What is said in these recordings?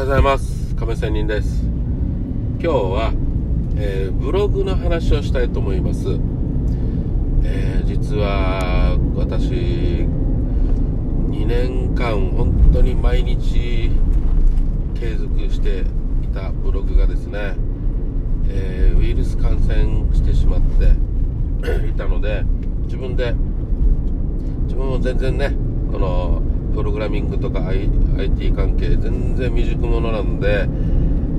ようございます。亀仙人です。今日は、えー、ブログの話をしたいと思います、えー、実は私2年間本当に毎日継続していたブログがですね、えー、ウイルス感染してしまって いたので自分で自分も全然ねこのプログラミングとか、IT 関係全然未熟者なんで、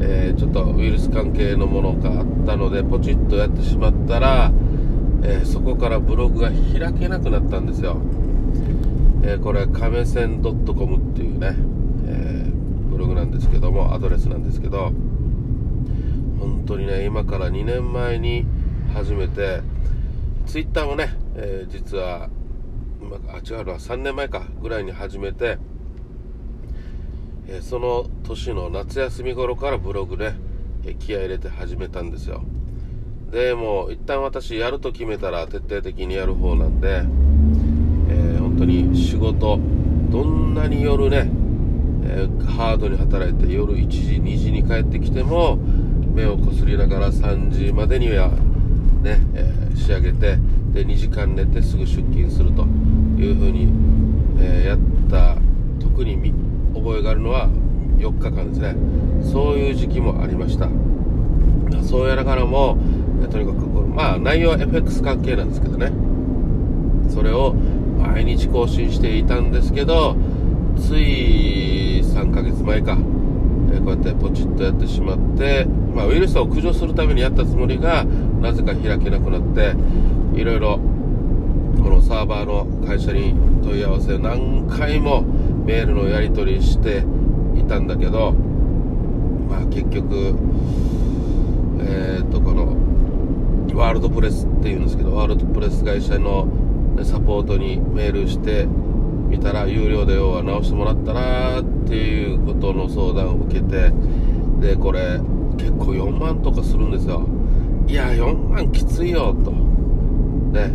えー、ちょっとウイルス関係のものがあったのでポチッとやってしまったら、えー、そこからブログが開けなくなったんですよ、えー、これ亀線 .com っていうね、えブログなんですけどもアドレスなんですけど本当にね今から2年前に始めてツイッターもね、え実はあ違うな。3年前かぐらいに始めて、えー、その年の夏休み頃からブログで、え気合入れて始めたんですよ。でもう一旦私やると決めたら徹底的にやる方なんで、えー、本当に仕事どんなに夜ね、えー、ハードに働いて夜1時2時に帰ってきても目をこすりながら3時までにはね、え、仕上げてで2時間寝てすぐ出勤するというふうに、えー、やった特に覚えがあるのは4日間ですね。そういう時期もありました。そうやらからも、とにかくまあ内容は FX 関係なんですけどね。それを毎日更新していたんですけどつい3ヶ月前か、え、こうやってポチッとやってしまって、まあ、ウイルスを駆除するためにやったつもりがなぜか開けなくなっていろいろこのサーバーの会社に問い合わせ何回もメールのやり取りしていたんだけどまあ結局えっ、とこのワールドプレスっていうんですけどワールドプレス会社のサポートにメールしてみたら有料で要は直してもらったらっていうことの相談を受けてでこれ結構4万とかするんですよ。いや4万きついよと。ね。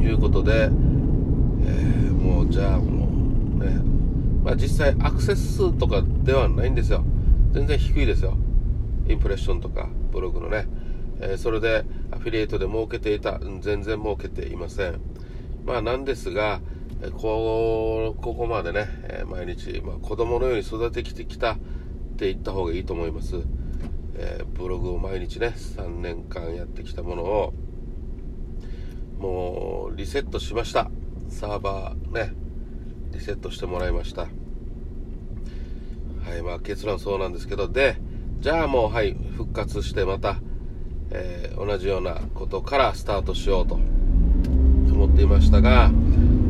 いうことで、えー、もうじゃあもうね。まあ実際アクセス数とかではないんですよ。全然低いですよ。インプレッションとかブログのね、えー、それでアフィリエイトで儲けていた。全然儲けていません。まあなんですがこここまでね、えー、毎日、まあ、子供のように育ててきたって言った方がいいと思います。えー、ブログを毎日ね3年間やってきたものをもうリセットしました。サーバーね。リセットしてもらいました。はいまあ結論そうなんですけど。でじゃあもうはい復活してまた、えー、同じようなことからスタートしようと。思っていましたが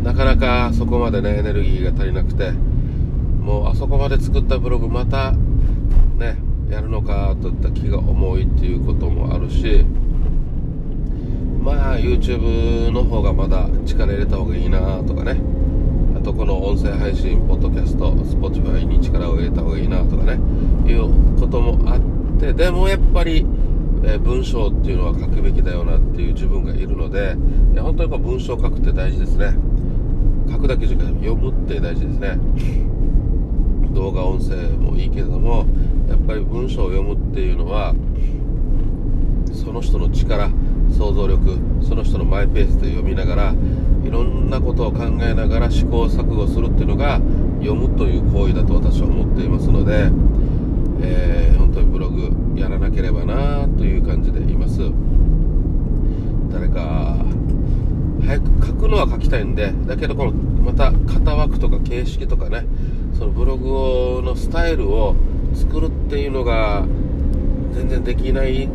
なかなかそこまでねエネルギーが足りなくてもうあそこまで作ったブログまたねやるのかといった気が重いっていうこともあるしまあ YouTube の方がまだ力入れた方がいいなとかね。あとこの音声配信ポッドキャスト Spotify に力を入れた方がいいなとかね。いうこともあってでもやっぱり、え文章っていうのは書くべきだよなっていう自分がいるので本当にやっぱ文章書くって大事ですね。書くだけじゃなくて読むって大事ですね。動画音声もいいけれどもやっぱり文章を読むっていうのはその人の力想像力その人のマイペースで読みながらいろんなことを考えながら試行錯誤するっていうのが読むという行為だと私は思っていますので、えー、本当にブログやらなければなという感じでいます。誰か早く書くのは書きたいんでだけどこのまた型枠とか形式とかねそのブログのスタイルを作るっていうのが全然できない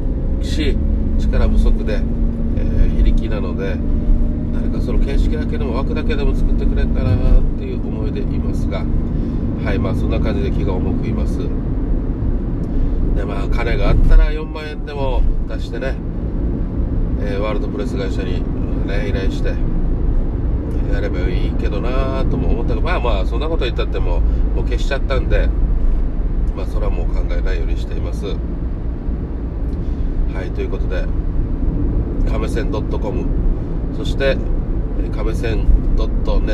し力不足で、えー、非力なので誰かその形式だけでも枠だけでも作ってくれんかなっていう思いでいますがはいまあそんな感じで気が重くいます。でまあ金があったら4万円でも出してね、えー、ワールドプレス会社に、ね、依頼してやればいいけどなとも思ったけどまあまあそんなこと言ったってももう消しちゃったんでまあ、それはもう考えないようにしています。はいということで亀線 .com そして亀線 .net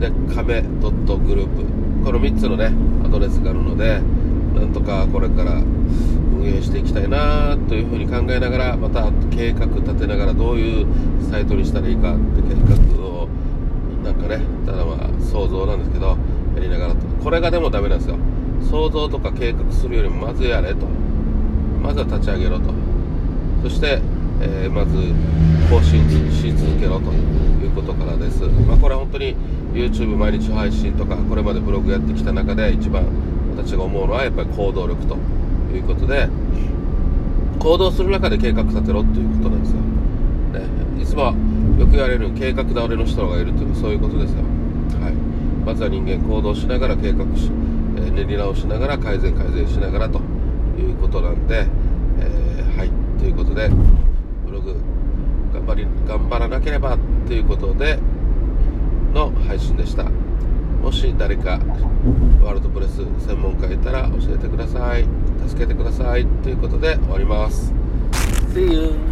で亀 .group この3つのねアドドレスがあるのでなんとかこれから運営していきたいなというふうに考えながらまた計画立てながらどういうサイトにしたらいいかって計画をなんかねただまあ想像なんですけどやりながらと。これがでもダメなんですよ。想像とか計画するよりもまずやれと。まずは立ち上げろと。そして、えー、まず更新し続けろということからです、まあ、これは本当に YouTube 毎日配信とかこれまでブログやってきた中で一番私が思うのはやっぱり行動力ということで行動する中で計画立てろということなんですよ、ね、いつもよく言われる計画倒れの人がいるというそういうことですよ、はい、まずは人間行動しながら計画し、え、練り直しながら改善改善しながらと。いうことなんで、えー、はいということでブログ頑張り頑張らなければということでの配信でした。もし誰かワールドプレス専門家いたら教えてください。助けてください。ということで終わります。See you!